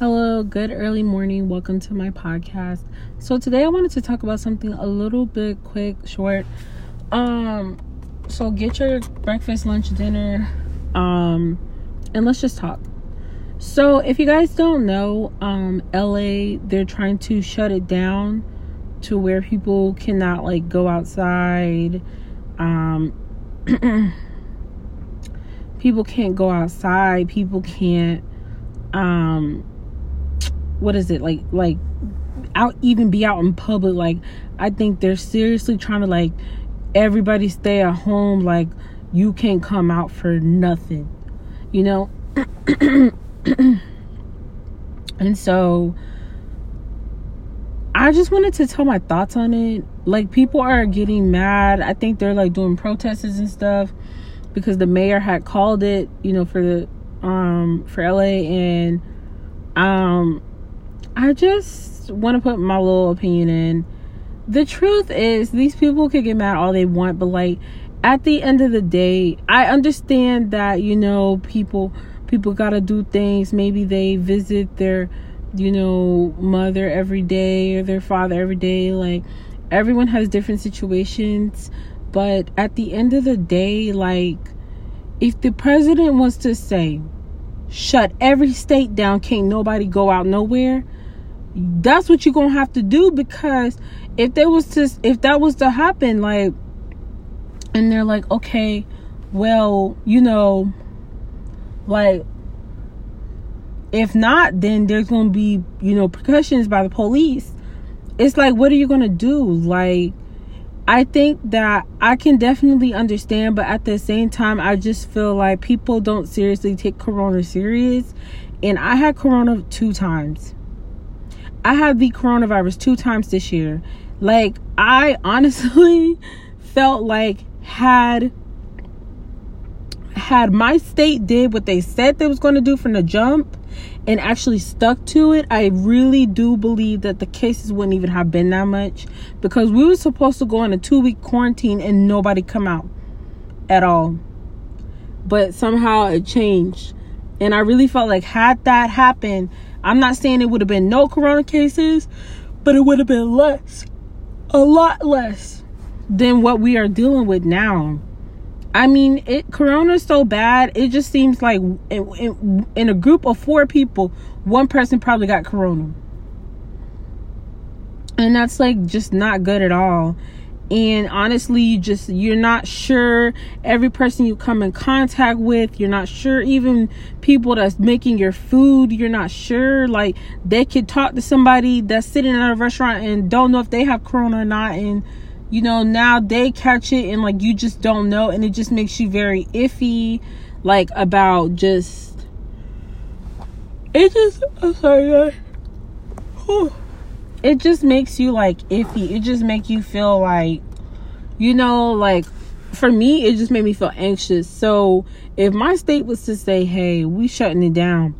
Hello, good early morning. Welcome to my podcast. So today I wanted to talk about something a little bit quick, short. Um so get your breakfast, lunch, dinner, um and let's just talk. So if you guys don't know, um LA they're trying to shut it down to where people cannot like go outside. Um people can't go outside, people can't um what is it like like out even be out in public like i think they're seriously trying to like everybody stay at home like you can't come out for nothing you know? And so i just wanted to tell my thoughts on it. Like people are getting mad. I think they're like doing protests and stuff because the mayor had called it you know for the um for la and um I just want to put my little opinion in. The truth is, these people could get mad all they want, but like at the end of the day, I understand that you know people people got to do things. Maybe they visit their you know mother every day or their father every day. Like everyone has different situations, but at the end of the day, like if the president wants to say shut every state down, can't nobody go out nowhere that's what you're gonna have to do because if there was to if that was to happen like and they're like okay well you know like if not then there's gonna be you know percussions by the police. It's like what are you gonna do? Like i think that i can definitely understand but at the same time i just feel like people don't seriously take corona serious. And i had corona two times I had the coronavirus two times this year. Like, I honestly felt like had had my state did what they said they was going to do from the jump and actually stuck to it, I really do believe that the cases wouldn't even have been that much because we were supposed to go on a 2 week quarantine and nobody come out at all. But somehow it changed. And I really felt like had that happened, I'm not saying it would have been no corona cases, but it would have been less, a lot less than what we are dealing with now. I mean, it corona is so bad. It just seems like in, in, in a group of four people, one person probably got corona. And that's like just not good at all and honestly you just you're not sure every person you come in contact with. You're not sure even people that's making your food. You're not sure. Like they could talk to somebody that's sitting in a restaurant and don't know if they have corona or not. And you know now they catch it and like you just don't know. And it just makes you very iffy like about just it just i'm sorry guys it just makes you like iffy. It just makes you feel like, you know, like for me, it just made me feel anxious. So if my state was to say, hey, we shutting it down,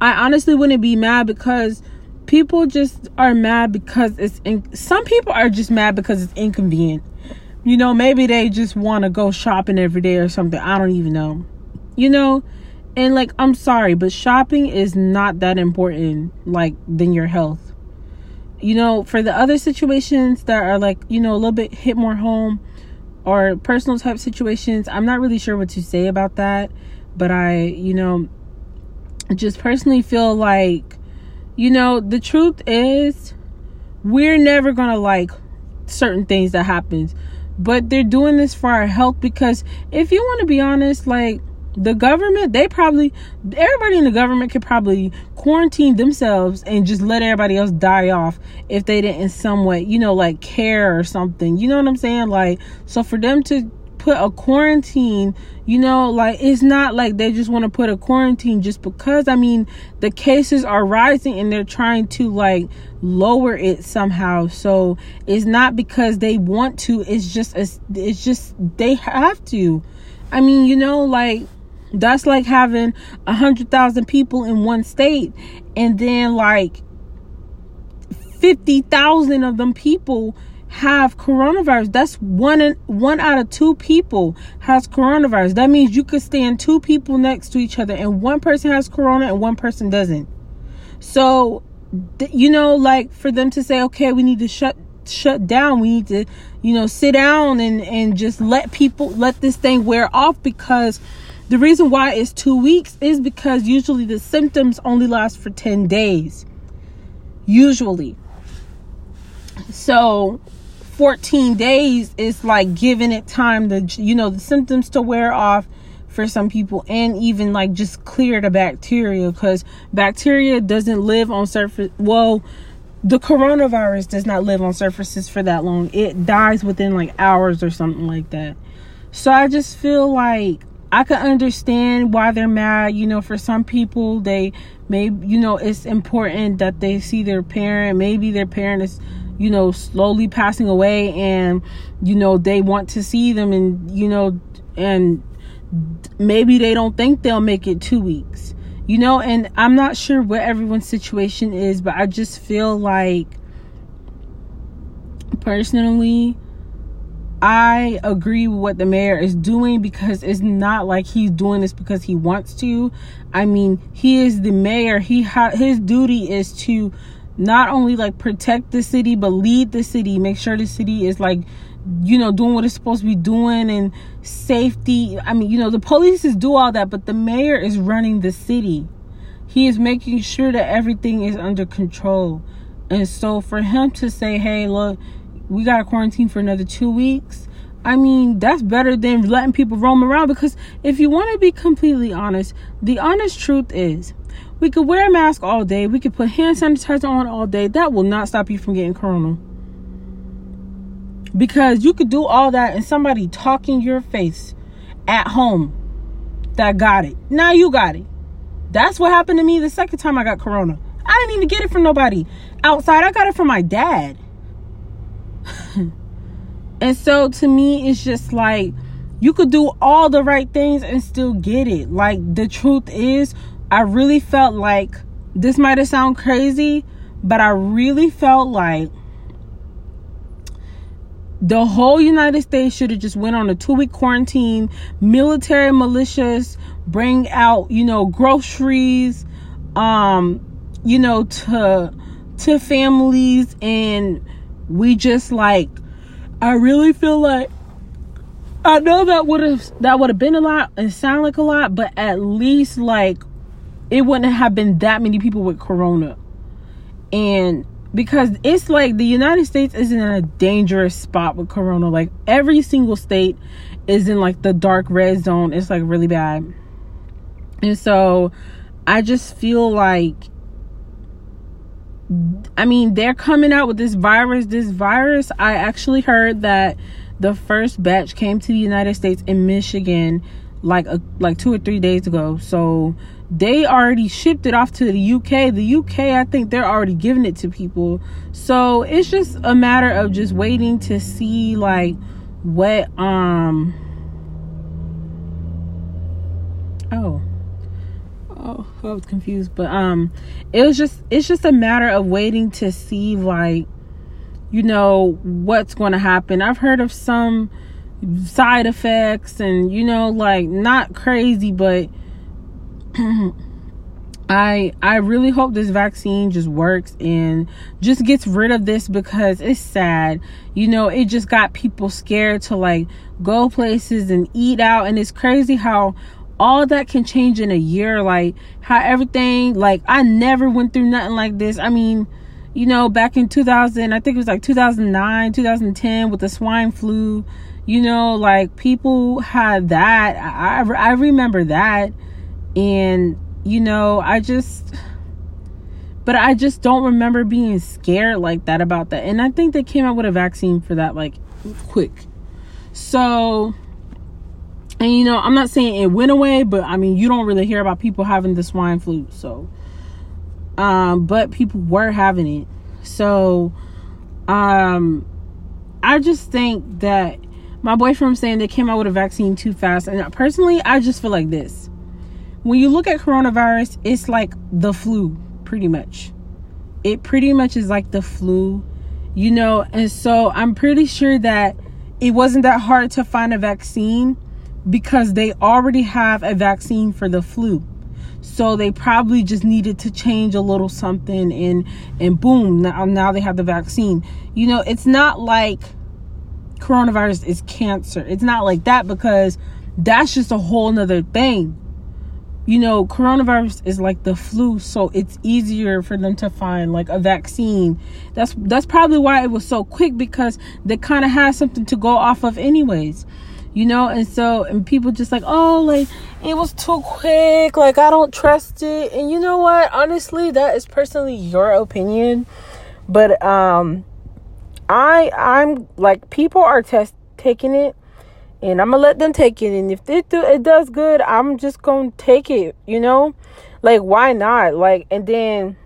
I honestly wouldn't be mad because people just are mad because it's in- some people are just mad because it's inconvenient. You know, maybe they just want to go shopping every day or something. I don't even know. You know, and like I'm sorry, but shopping is not that important like than your health you know, for the other situations that are like, you know, a little bit hit more home or personal type situations, I'm not really sure what to say about that. But I, you know, just personally feel like, you know, the truth is we're never going to like certain things that happens. But they're doing this for our health because if you want to be honest, like the government they probably everybody in the government could probably quarantine themselves and just let everybody else die off if they didn't in some way you know like care or something. You know what i'm saying? Like so for them to put a quarantine you know like it's not like they just want to put a quarantine just because. I mean the cases are rising and they're trying to like lower it somehow. So it's not because they want to it's just it's just they have to. I mean you know like that's like having a hundred thousand people in one state, and then like fifty thousand of them people have coronavirus. That's one in, one out of two people has coronavirus. That means you could stand two people next to each other, and one person has corona and one person doesn't. So, you know, like for them to say, okay, we need to shut shut down. We need to, you know, sit down and and just let people let this thing wear off because the reason why it's 2 weeks is because usually the symptoms only last for 10 days. Usually. So 14 days is like giving it time to you know the symptoms to wear off for some people and even like just clear the bacteria because bacteria doesn't live on surface well the coronavirus does not live on surfaces for that long it dies within like hours or something like that so i just feel like i can understand why they're mad you know for some people they may you know it's important that they see their parent. Maybe their parent is you know slowly passing away and you know they want to see them and you know and maybe they don't think they'll make it two weeks you know? And i'm not sure what everyone's situation is but i just feel like personally I agree with what the mayor is doing because it's not like he's doing this because he wants to. I mean, he is the mayor. He ha- his duty is to not only like protect the city but lead the city, make sure the city is like you know doing what it's supposed to be doing and safety i mean you know the police is do all that but the mayor is running the city he is making sure that everything is under control and so for him to say hey look we got to quarantine for another two weeks i mean that's better than letting people roam around because if you want to be completely honest the honest truth is we could wear a mask all day we could put hand sanitizer on all day that will not stop you from getting corona because you could do all that and somebody talking your face at home that got it. Now you got it. That's what happened to me the second time I got corona. I didn't even get it from nobody outside. I got it from my dad. And so to me, it's just like you could do all the right things and still get it. Like the truth is, I really felt like this might have sound crazy, but I really felt like the whole United States should have just went on a two week quarantine. Military militias bring out, you know, groceries, um, you know, to to families, and we just like. I really feel like I know that would have that would have been a lot and sound like a lot, but at least like it wouldn't have been that many people with corona. And because it's like the United States is in a dangerous spot with corona. Like every single state is in like the dark red zone. It's like really bad. And so I just feel like I mean, they're coming out with this virus. This virus, I actually heard that the first batch came to the United States in Michigan like a, like 2 or 3 days ago. So they already shipped it off to the UK. The UK, I think they're already giving it to people. So it's just a matter of just waiting to see like what um oh I was confused but um it was just it's just a matter of waiting to see like you know what's going to happen. I've heard of some side effects and you know like not crazy but I I really hope this vaccine just works and just gets rid of this because it's sad. You know, it just got people scared to like go places and eat out and it's crazy how all that can change in a year like how everything like I never went through nothing like this. I mean, you know, back in 2000, I think it was like 2009, 2010 with the swine flu, you know, like people had that. I I remember that and, you know, I just, but I just don't remember being scared like that about that. And I think they came out with a vaccine for that, like, quick. So, and you know, I'm not saying it went away, but I mean, you don't really hear about people having the swine flu. So, um, but people were having it. So, um, I just think that my boyfriend was saying they came out with a vaccine too fast. And personally, I just feel like this when you look at coronavirus, it's like the flu, pretty much. It pretty much is like the flu, you know, and so I'm pretty sure that it wasn't that hard to find a vaccine because they already have a vaccine for the flu. so they probably just needed to change a little something and and boom now, now they have the vaccine. You know it's not like coronavirus is cancer. It's not like that because that's just a whole nother thing. You know coronavirus is like the flu so it's easier for them to find like a vaccine. That's that's probably why it was so quick because they kind of had something to go off of anyways you know? And so and people just like oh like it was too quick. Like i don't trust it. And you know what? Honestly that is personally your opinion. But um i i'm like people are test taking it. And i'm gonna let them take it. And if it, do, it does good i'm just gonna take it you know? Like why not? Like and then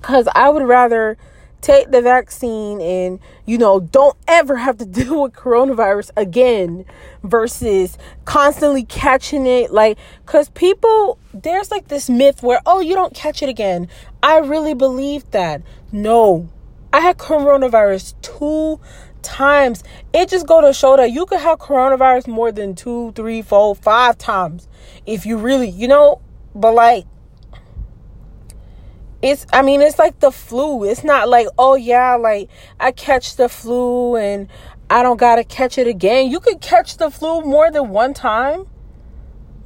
because i would rather take the vaccine and you know don't ever have to deal with coronavirus again versus constantly catching it. Like cuz people there's like this myth where oh you don't catch it again. I really believe that. No. I had coronavirus two times. It just go to show that you could have coronavirus more than two three four five times if you really you know but like it's i mean it's like the flu. It's not like oh yeah like i catch the flu and i don't gotta catch it again. You could catch the flu more than one time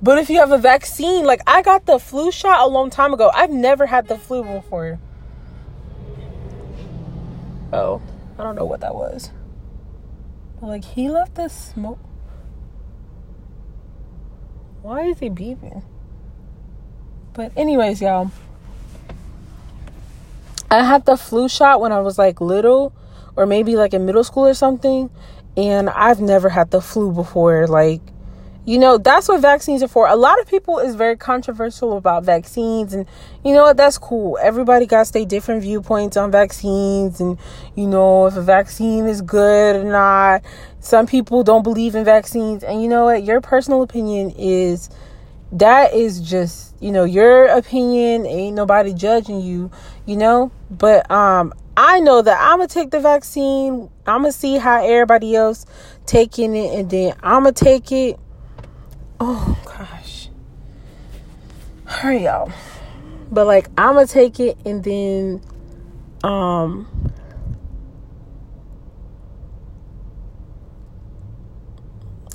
but if you have a vaccine like i got the flu shot a long time ago. I've never had the flu before. Oh i don't know what that was. Like he left the smoke. Why is he beeping? But anyways y'all I had the flu shot when I was like little or maybe like in middle school or something. And I've never had the flu before. Like, you know, that's what vaccines are for. A lot of people is very controversial about vaccines. And you know what? That's cool. Everybody got stay different viewpoints on vaccines. And, you know, if a vaccine is good or not. Some people don't believe in vaccines. And you know what? Your personal opinion is that is just you know your opinion. Ain't nobody judging you you know? But um i know that i'm gonna take the vaccine. I'm gonna see how everybody else taking it and then i'm gonna take it. Oh gosh. Hurry y'all but like i'm gonna take it and then um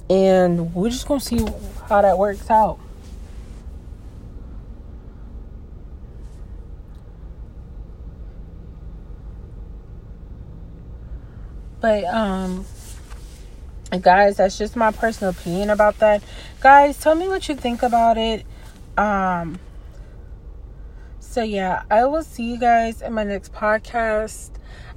and we're just gonna see how that works out But um guys, that's just my personal opinion about that. Guys, tell me what you think about it. Um so yeah, I will see you guys in my next podcast.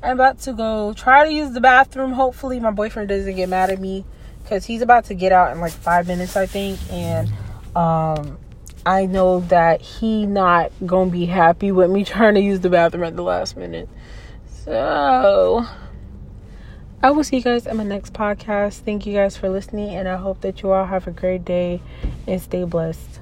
I'm about to go try to use the bathroom. Hopefully my boyfriend doesn't get mad at me cuz he's about to get out in like 5 minutes I think and um I know that he not going to be happy with me trying to use the bathroom at the last minute. So, I will see you guys in my next podcast. Thank you guys for listening, and I hope that you all have a great day and stay blessed.